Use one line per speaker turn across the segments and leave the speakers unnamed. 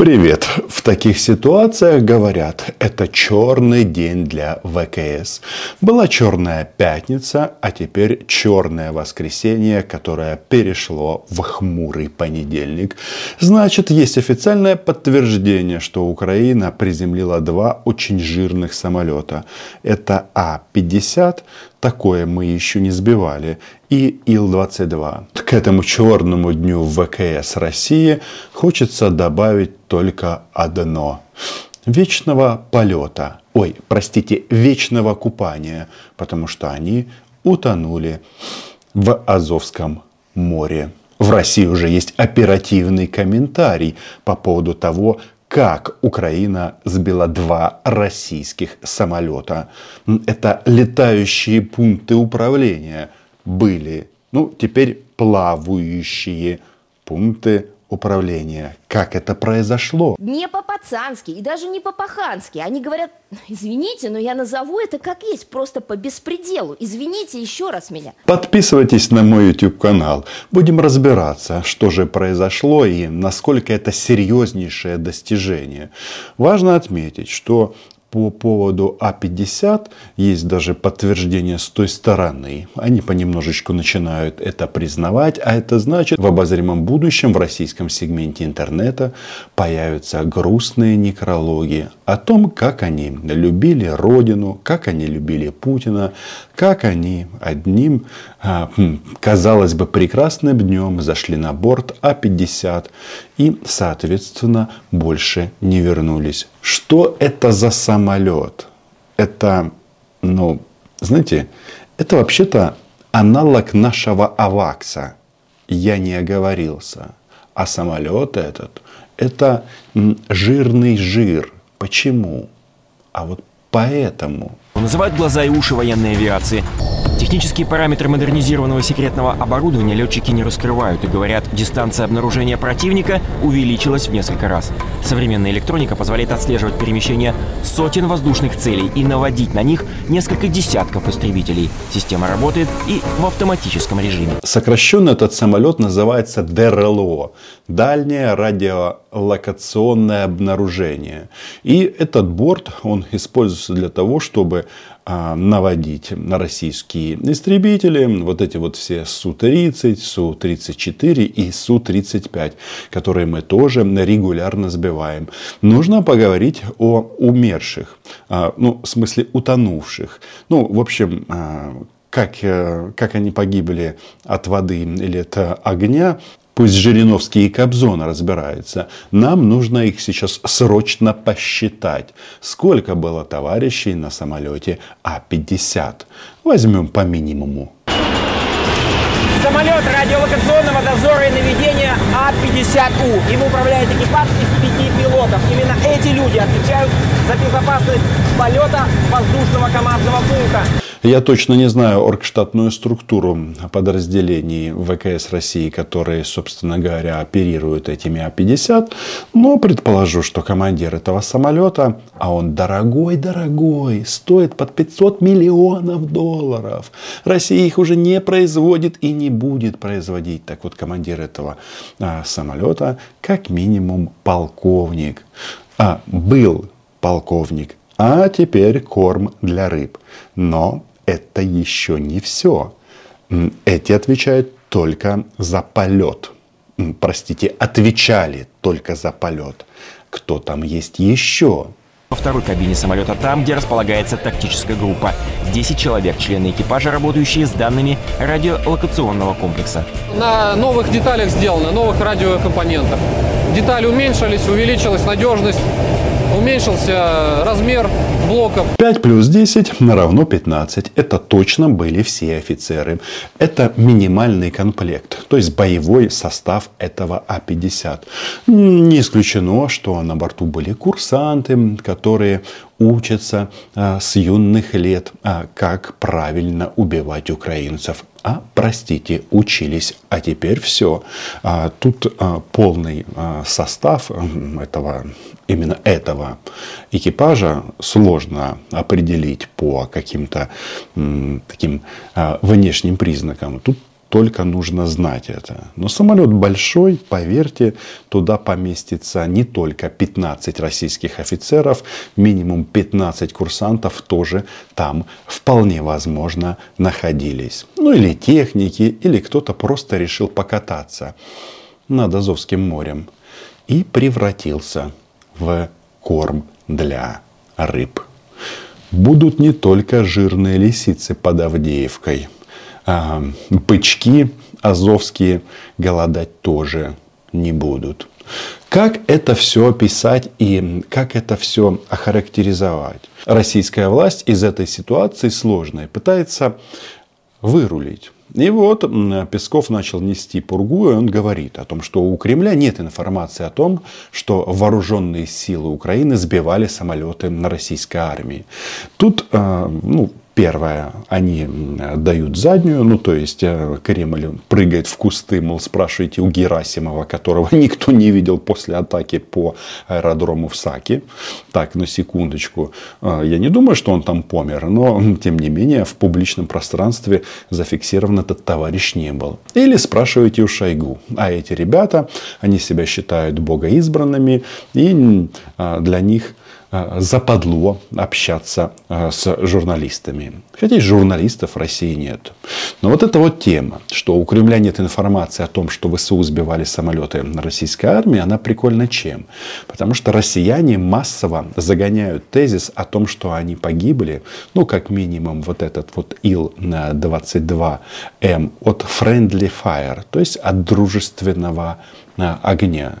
Привет! В таких ситуациях говорят, это черный день для ВКС. Была черная пятница, а теперь черное воскресенье, которое перешло в хмурый понедельник. Значит, есть официальное подтверждение, что Украина приземлила два очень жирных самолета. Это А-50, такое мы еще не сбивали, и Ил-22. К этому черному дню ВКС России хочется добавить только одно. Вечного полета. Ой, простите, вечного купания. Потому что они утонули в Азовском море. В России уже есть оперативный комментарий по поводу того, как Украина сбила два российских самолета. Это летающие пункты управления были. Ну, теперь плавающие пункты управления. Как это произошло?
Не по-пацански и даже не по-пахански. Они говорят, извините, но я назову это как есть, просто по беспределу. Извините еще раз меня.
Подписывайтесь на мой YouTube канал. Будем разбираться, что же произошло и насколько это серьезнейшее достижение. Важно отметить, что по поводу А50 есть даже подтверждение с той стороны. Они понемножечку начинают это признавать, а это значит, в обозримом будущем в российском сегменте интернета появятся грустные некрологи о том, как они любили Родину, как они любили Путина, как они одним, а, хм, казалось бы, прекрасным днем зашли на борт А50 и, соответственно, больше не вернулись. Что это за самолет? Это, ну, знаете, это вообще-то аналог нашего Авакса. Я не оговорился. А самолет этот, это жирный жир. Почему? А вот поэтому.
Называют глаза и уши военной авиации. Технические параметры модернизированного секретного оборудования летчики не раскрывают и говорят, дистанция обнаружения противника увеличилась в несколько раз. Современная электроника позволяет отслеживать перемещение сотен воздушных целей и наводить на них несколько десятков истребителей. Система работает и в автоматическом режиме.
Сокращенно этот самолет называется ДРЛО – Дальнее радиолокационное обнаружение. И этот борт, он используется для того, чтобы наводить на российские истребители вот эти вот все Су-30, Су-34 и Су-35, которые мы тоже регулярно сбиваем. Нужно поговорить о умерших, а, ну, в смысле утонувших. Ну, в общем, а, как, э, как они погибли от воды или от огня, Пусть Жириновский и Кобзон разбираются. Нам нужно их сейчас срочно посчитать. Сколько было товарищей на самолете А-50? Возьмем по минимуму.
Самолет радиолокационного дозора и наведения А-50У. Им управляет экипаж из пяти пилотов. Именно эти люди отвечают за безопасность полета воздушного командного пункта.
Я точно не знаю оргштатную структуру подразделений ВКС России, которые, собственно говоря, оперируют этими А-50. Но предположу, что командир этого самолета, а он дорогой-дорогой, стоит под 500 миллионов долларов. Россия их уже не производит и не будет производить. Так вот, командир этого а, самолета как минимум полковник. А, был полковник, а теперь корм для рыб. Но это еще не все. Эти отвечают только за полет. Простите, отвечали только за полет. Кто там есть еще?
Во второй кабине самолета там, где располагается тактическая группа. 10 человек, члены экипажа, работающие с данными радиолокационного комплекса.
На новых деталях сделано, новых радиокомпонентах. Детали уменьшились, увеличилась надежность, уменьшился размер блоков.
5 плюс 10 равно 15. Это точно были все офицеры. Это минимальный комплект, то есть боевой состав этого А-50. Не исключено, что на борту были курсанты, которые учатся а, с юных лет, а, как правильно убивать украинцев. А, простите, учились, а теперь все. А, тут а, полный а, состав этого, именно этого экипажа сложно определить по каким-то таким а, внешним признакам. Тут только нужно знать это. Но самолет большой, поверьте, туда поместится не только 15 российских офицеров, минимум 15 курсантов тоже там вполне возможно находились. Ну или техники, или кто-то просто решил покататься над Азовским морем и превратился в корм для рыб. Будут не только жирные лисицы под Авдеевкой – а, бычки азовские голодать тоже не будут. Как это все описать и как это все охарактеризовать? Российская власть из этой ситуации сложной пытается вырулить. И вот Песков начал нести пургу, и он говорит о том, что у Кремля нет информации о том, что вооруженные силы Украины сбивали самолеты на российской армии. Тут а, ну, Первое, они дают заднюю, ну то есть э, Кремль прыгает в кусты, мол, спрашивайте у Герасимова, которого никто не видел после атаки по аэродрому в Саке. Так, на секундочку, э, я не думаю, что он там помер, но тем не менее в публичном пространстве зафиксирован этот товарищ не был. Или спрашивайте у Шойгу. А эти ребята, они себя считают богоизбранными, и э, для них западло общаться э, с журналистами. Хотя и журналистов в России нет. Но вот эта вот тема, что у Кремля нет информации о том, что ВСУ сбивали самолеты российской армии, она прикольна чем? Потому что россияне массово загоняют тезис о том, что они погибли, ну, как минимум, вот этот вот Ил-22М от friendly fire, то есть от дружественного э, огня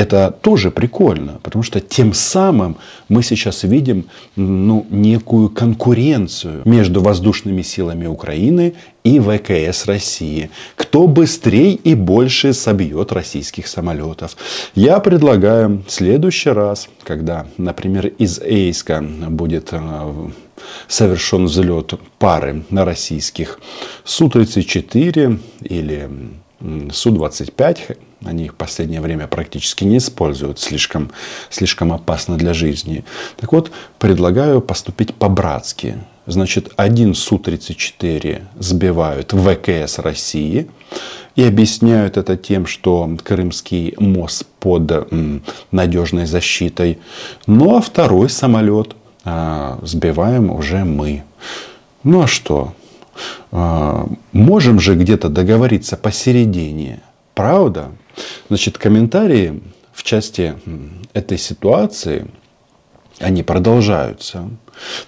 это тоже прикольно, потому что тем самым мы сейчас видим ну, некую конкуренцию между воздушными силами Украины и ВКС России. Кто быстрее и больше собьет российских самолетов. Я предлагаю в следующий раз, когда, например, из Эйска будет э, совершен взлет пары на российских Су-34 или Су-25, они их в последнее время практически не используют, слишком, слишком опасно для жизни. Так вот, предлагаю поступить по-братски. Значит, один Су-34 сбивают в ВКС России и объясняют это тем, что Крымский мост под надежной защитой. Ну а второй самолет а, сбиваем уже мы. Ну а что? А, можем же где-то договориться посередине. Правда? Значит, комментарии в части этой ситуации, они продолжаются.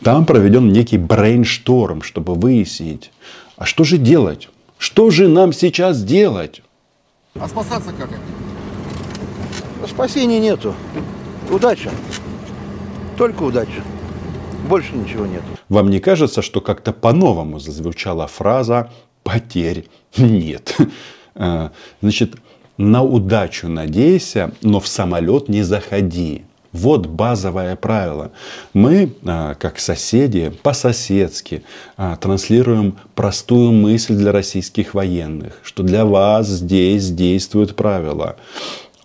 Там проведен некий брейншторм, чтобы выяснить, а что же делать? Что же нам сейчас делать?
А спасаться как? Спасения нету. Удача. Только удача. Больше ничего нет.
Вам не кажется, что как-то по-новому зазвучала фраза «потерь нет»? А, значит, на удачу надейся, но в самолет не заходи. Вот базовое правило. Мы, а, как соседи, по-соседски а, транслируем простую мысль для российских военных, что для вас здесь действует правило.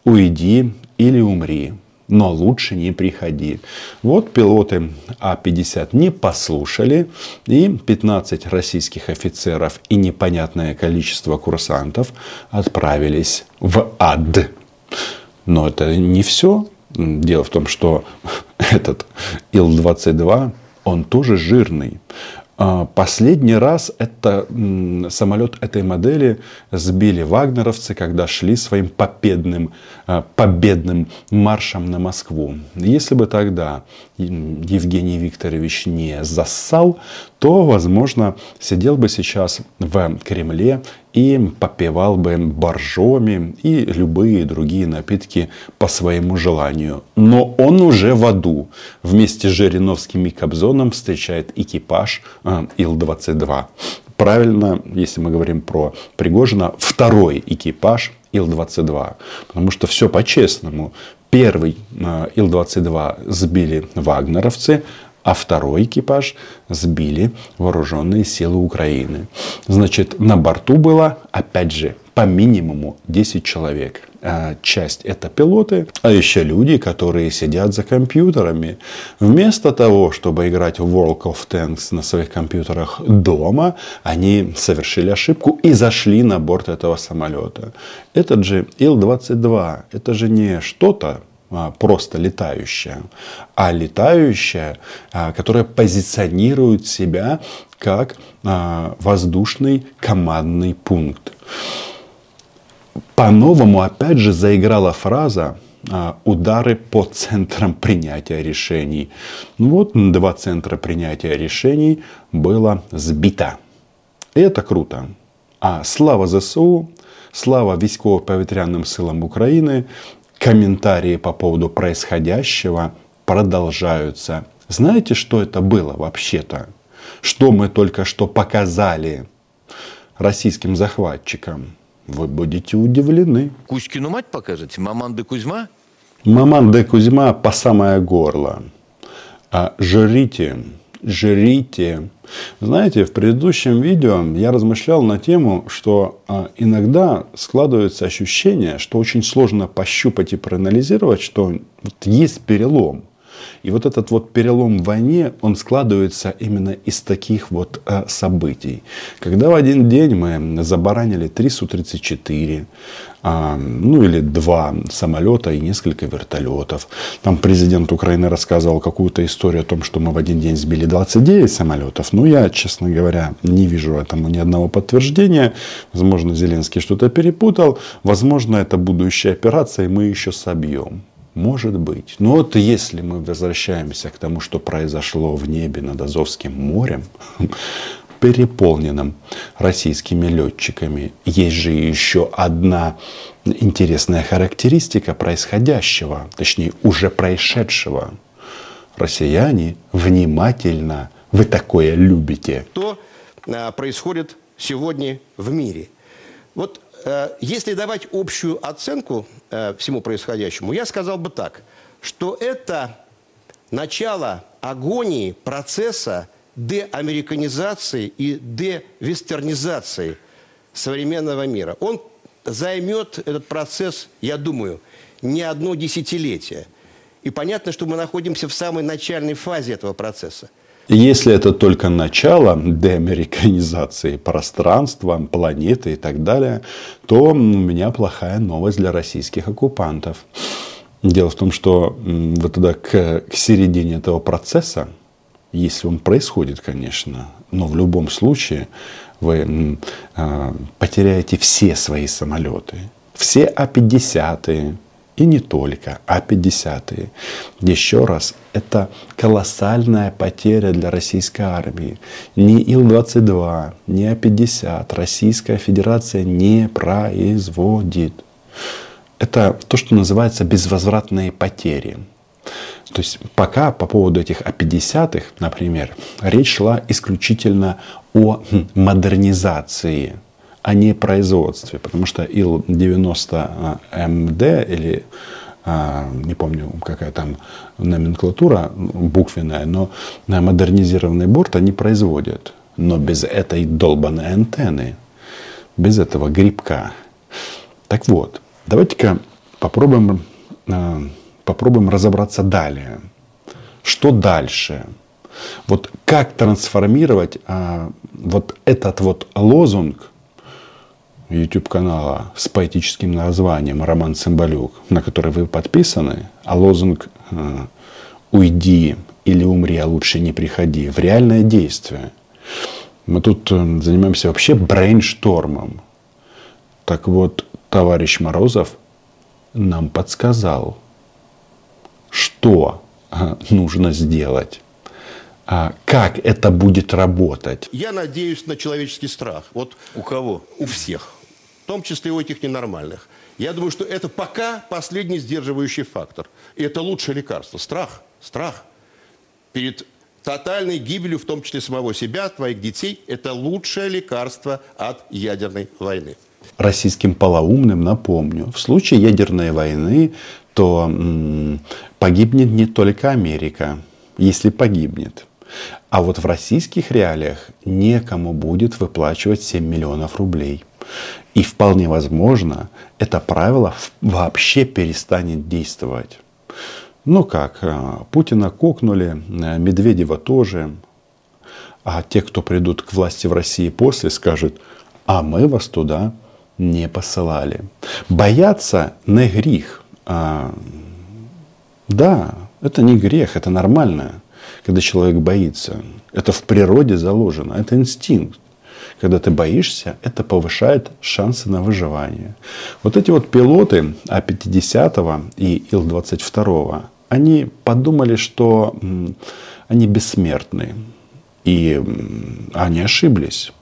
Уйди или умри но лучше не приходи. Вот пилоты А-50 не послушали, и 15 российских офицеров и непонятное количество курсантов отправились в ад. Но это не все. Дело в том, что этот Ил-22, он тоже жирный. А, последний раз это самолет этой модели сбили вагнеровцы, когда шли своим победным, а, победным маршем на Москву. Если бы тогда Евгений Викторович не зассал, то, возможно, сидел бы сейчас в Кремле и попивал бы боржоми и любые другие напитки по своему желанию. Но он уже в аду. Вместе с Жириновским и Кобзоном встречает экипаж э, Ил-22. Правильно, если мы говорим про Пригожина, второй экипаж Ил-22. Потому что все по-честному. Первый э, Ил-22 сбили вагнеровцы, а второй экипаж сбили вооруженные силы Украины. Значит, на борту было, опять же, по минимуму 10 человек. А часть это пилоты, а еще люди, которые сидят за компьютерами. Вместо того, чтобы играть в World of Tanks на своих компьютерах дома, они совершили ошибку и зашли на борт этого самолета. Этот же Ил-22, это же не что-то, а, просто летающая, а летающая, которая позиционирует себя как а, воздушный командный пункт. По-новому опять же заиграла фраза удары по центрам принятия решений. Ну вот два центра принятия решений было сбито. И это круто. А слава ЗСУ, слава військово-повітряним силам України, комментарии по поводу происходящего продолжаются. Знаете, что это было вообще-то? Что мы только что показали российским захватчикам? Вы будете удивлены.
Кузькину мать покажете? Маман де Кузьма?
Маман де Кузьма по самое горло. А жрите, жрите. Знаете, в предыдущем видео я размышлял на тему, что а, иногда складывается ощущение, что очень сложно пощупать и проанализировать, что вот есть перелом. И вот этот вот перелом в войне, он складывается именно из таких вот э, событий. Когда в один день мы забаранили три Су-34, э, ну или два самолета и несколько вертолетов. Там президент Украины рассказывал какую-то историю о том, что мы в один день сбили 29 самолетов. Но я, честно говоря, не вижу этому ни одного подтверждения. Возможно, Зеленский что-то перепутал. Возможно, это будущая операция, и мы еще собьем. Может быть. Но вот если мы возвращаемся к тому, что произошло в небе над Азовским морем, переполненным российскими летчиками, есть же еще одна интересная характеристика происходящего, точнее уже происшедшего. Россияне внимательно, вы такое любите.
Что а, происходит сегодня в мире? Вот если давать общую оценку э, всему происходящему, я сказал бы так, что это начало агонии процесса деамериканизации и девестернизации современного мира. Он займет этот процесс, я думаю, не одно десятилетие. И понятно, что мы находимся в самой начальной фазе этого процесса.
Если это только начало деамериканизации пространства, планеты и так далее, то у меня плохая новость для российских оккупантов. Дело в том, что вот тогда к, к середине этого процесса, если он происходит, конечно, но в любом случае вы э, потеряете все свои самолеты, все А-50, и не только, а 50-е. Еще раз, это колоссальная потеря для российской армии. Ни Ил-22, ни А-50 Российская Федерация не производит. Это то, что называется безвозвратные потери. То есть пока по поводу этих А-50, например, речь шла исключительно о хм, модернизации а не производстве. Потому что Ил-90МД или а, не помню, какая там номенклатура буквенная, но модернизированный борт они производят. Но без этой долбанной антенны, без этого грибка. Так вот, давайте-ка попробуем, а, попробуем разобраться далее. Что дальше? Вот как трансформировать а, вот этот вот лозунг YouTube канала с поэтическим названием Роман Цымбалюк, на который вы подписаны, а лозунг э, «Уйди или умри, а лучше не приходи» в реальное действие. Мы тут э, занимаемся вообще брейнштормом. Так вот, товарищ Морозов нам подсказал, что э, нужно сделать как это будет работать?
Я надеюсь на человеческий страх. Вот
у кого?
У всех том числе у этих ненормальных. Я думаю, что это пока последний сдерживающий фактор. И это лучшее лекарство. Страх. Страх. Перед тотальной гибелью, в том числе самого себя, твоих детей, это лучшее лекарство от ядерной войны.
Российским полоумным напомню, в случае ядерной войны, то м- погибнет не только Америка, если погибнет. А вот в российских реалиях некому будет выплачивать 7 миллионов рублей – И вполне возможно, это правило вообще перестанет действовать. Ну как, э, Путина кокнули, э, Медведева тоже. А те, кто придут к власти в России после, скажут, а мы вас туда не посылали. Бояться не грех. А, да, это не грех, это нормально, когда человек боится. Это в природе заложено, это инстинкт. Когда ты боишься, это повышает шансы на выживание. Вот эти вот пилоты А-50 и Ил-22, они подумали, что они бессмертны. И они ошиблись.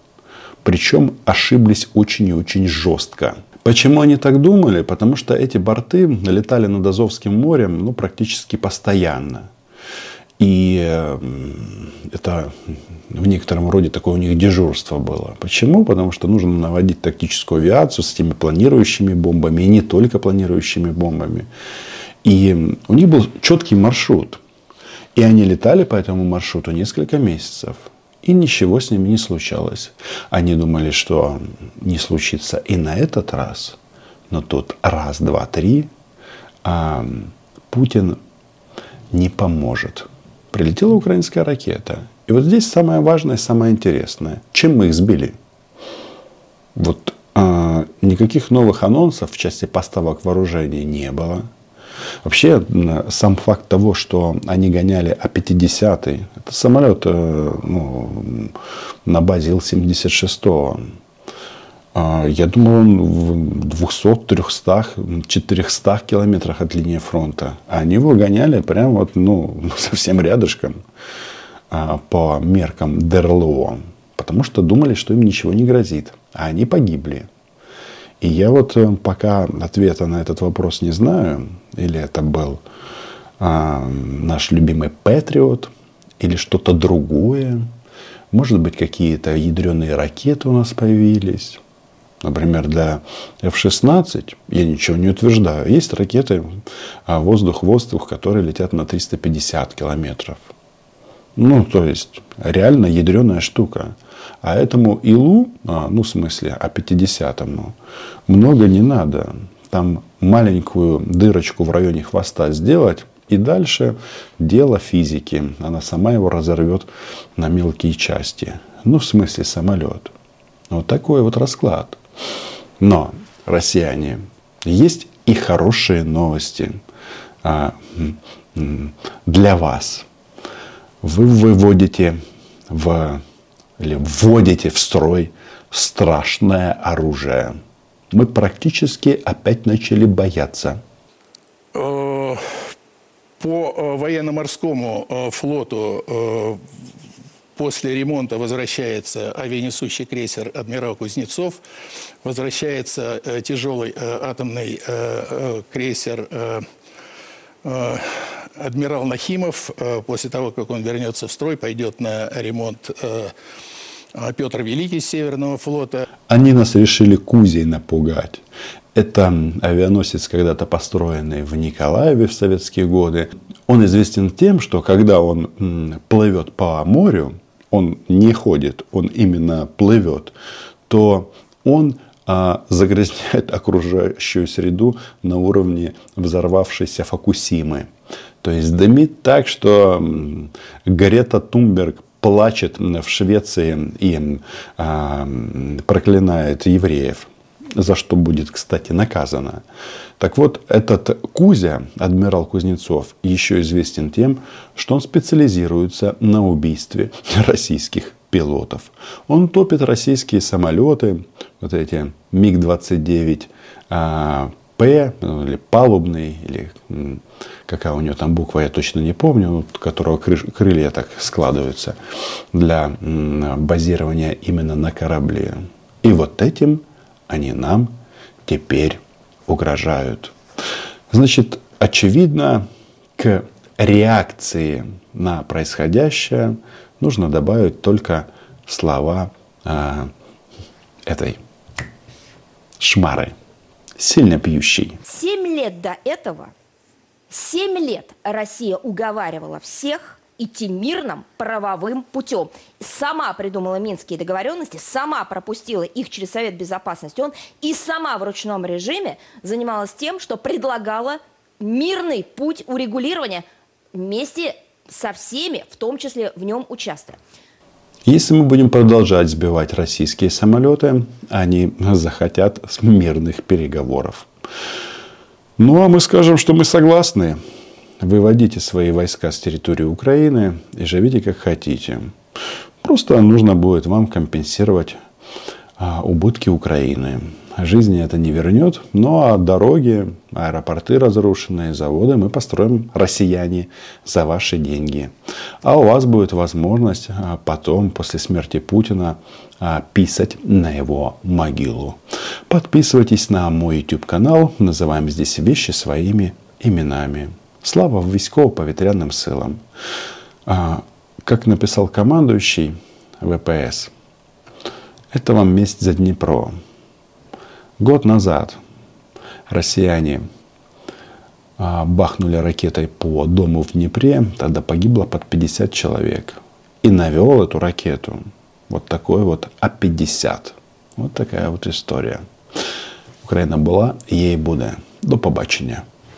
Причем ошиблись очень и очень жестко. Почему они так думали? Потому что эти борты летали над Азовским морем ну, практически постоянно. И это в некотором роде такое у них дежурство было. Почему? Потому что нужно наводить тактическую авиацию с этими планирующими бомбами, и не только планирующими бомбами. И у них был четкий маршрут. И они летали по этому маршруту несколько месяцев. И ничего с ними не случалось. Они думали, что не случится и на этот раз. Но тут раз, два, три. А Путин не поможет. Прилетела украинская ракета. И вот здесь самое важное, самое интересное. Чем мы их сбили? Вот э, никаких новых анонсов в части поставок вооружений не было. Вообще, сам факт того, что они гоняли А-50, это самолет э, ну, на базе Ил-76. А, я думал, он в 200, 300, 400 километрах от линии фронта. А они его гоняли прямо вот, ну, совсем рядышком а, по меркам ДРЛО. Потому что думали, что им ничего не грозит. А они погибли. И я вот э, пока ответа на этот вопрос не знаю, или это был а, наш любимый Патриот, или что-то другое. Может быть, какие-то ядреные ракеты у нас появились. Например, для F-16, я ничего не утверждаю, есть ракеты а, воздух-воздух, которые летят на 350 километров. Ну, то есть, реально ядреная штука. А этому Илу, а, ну, в смысле, а 50-му, много не надо. Там маленькую дырочку в районе хвоста сделать, и дальше дело физики. Она сама его разорвет на мелкие части. Ну, в смысле, самолет. Вот такой вот расклад. Но, россияне, есть и хорошие новости а, для вас. Вы выводите в или вводите в строй страшное оружие. Мы практически опять начали бояться.
Э, по э, военно-морскому э, флоту после ремонта возвращается авианесущий крейсер «Адмирал Кузнецов», возвращается тяжелый атомный крейсер адмирал Нахимов, э, после того, как он вернется в строй, пойдет на ремонт э, Петр Великий Северного флота.
Они нас решили Кузей напугать. Это авианосец, когда-то построенный в Николаеве в советские годы. Он известен тем, что когда он плывет по морю, он не ходит, он именно плывет, то он а, загрязняет окружающую среду на уровне взорвавшейся Фокусимы. То есть дымит так, что Гарета Тумберг плачет в Швеции и э, проклинает евреев, за что будет, кстати, наказано. Так вот, этот Кузя, адмирал Кузнецов, еще известен тем, что он специализируется на убийстве российских пилотов. Он топит российские самолеты, вот эти МиГ-29, П, ну, или палубный, или какая у него там буква, я точно не помню, у которого крылья так складываются для базирования именно на корабле. И вот этим они нам теперь угрожают. Значит, очевидно, к реакции на происходящее нужно добавить только слова э, этой шмары сильно пьющий.
Семь лет до этого, семь лет Россия уговаривала всех идти мирным правовым путем. Сама придумала минские договоренности, сама пропустила их через Совет Безопасности ООН и сама в ручном режиме занималась тем, что предлагала мирный путь урегулирования вместе со всеми, в том числе в нем участвуя.
Если мы будем продолжать сбивать российские самолеты, они захотят мирных переговоров. Ну а мы скажем, что мы согласны. Выводите свои войска с территории Украины и живите как хотите. Просто нужно будет вам компенсировать а, убытки Украины. Жизни это не вернет, ну а дороги, аэропорты разрушенные, заводы мы построим, россияне, за ваши деньги. А у вас будет возможность а, потом, после смерти Путина, а, писать на его могилу. Подписывайтесь на мой YouTube канал, называем здесь вещи своими именами. Слава військово-повітряним силам. Как написал командующий ВПС, это вам месть за Днепро. Год назад россияне бахнули ракетой по дому в Днепре, тогда погибло под 50 человек. И навел эту ракету вот такой вот А-50. Вот такая вот история. Україна була, їй буде. До побачення.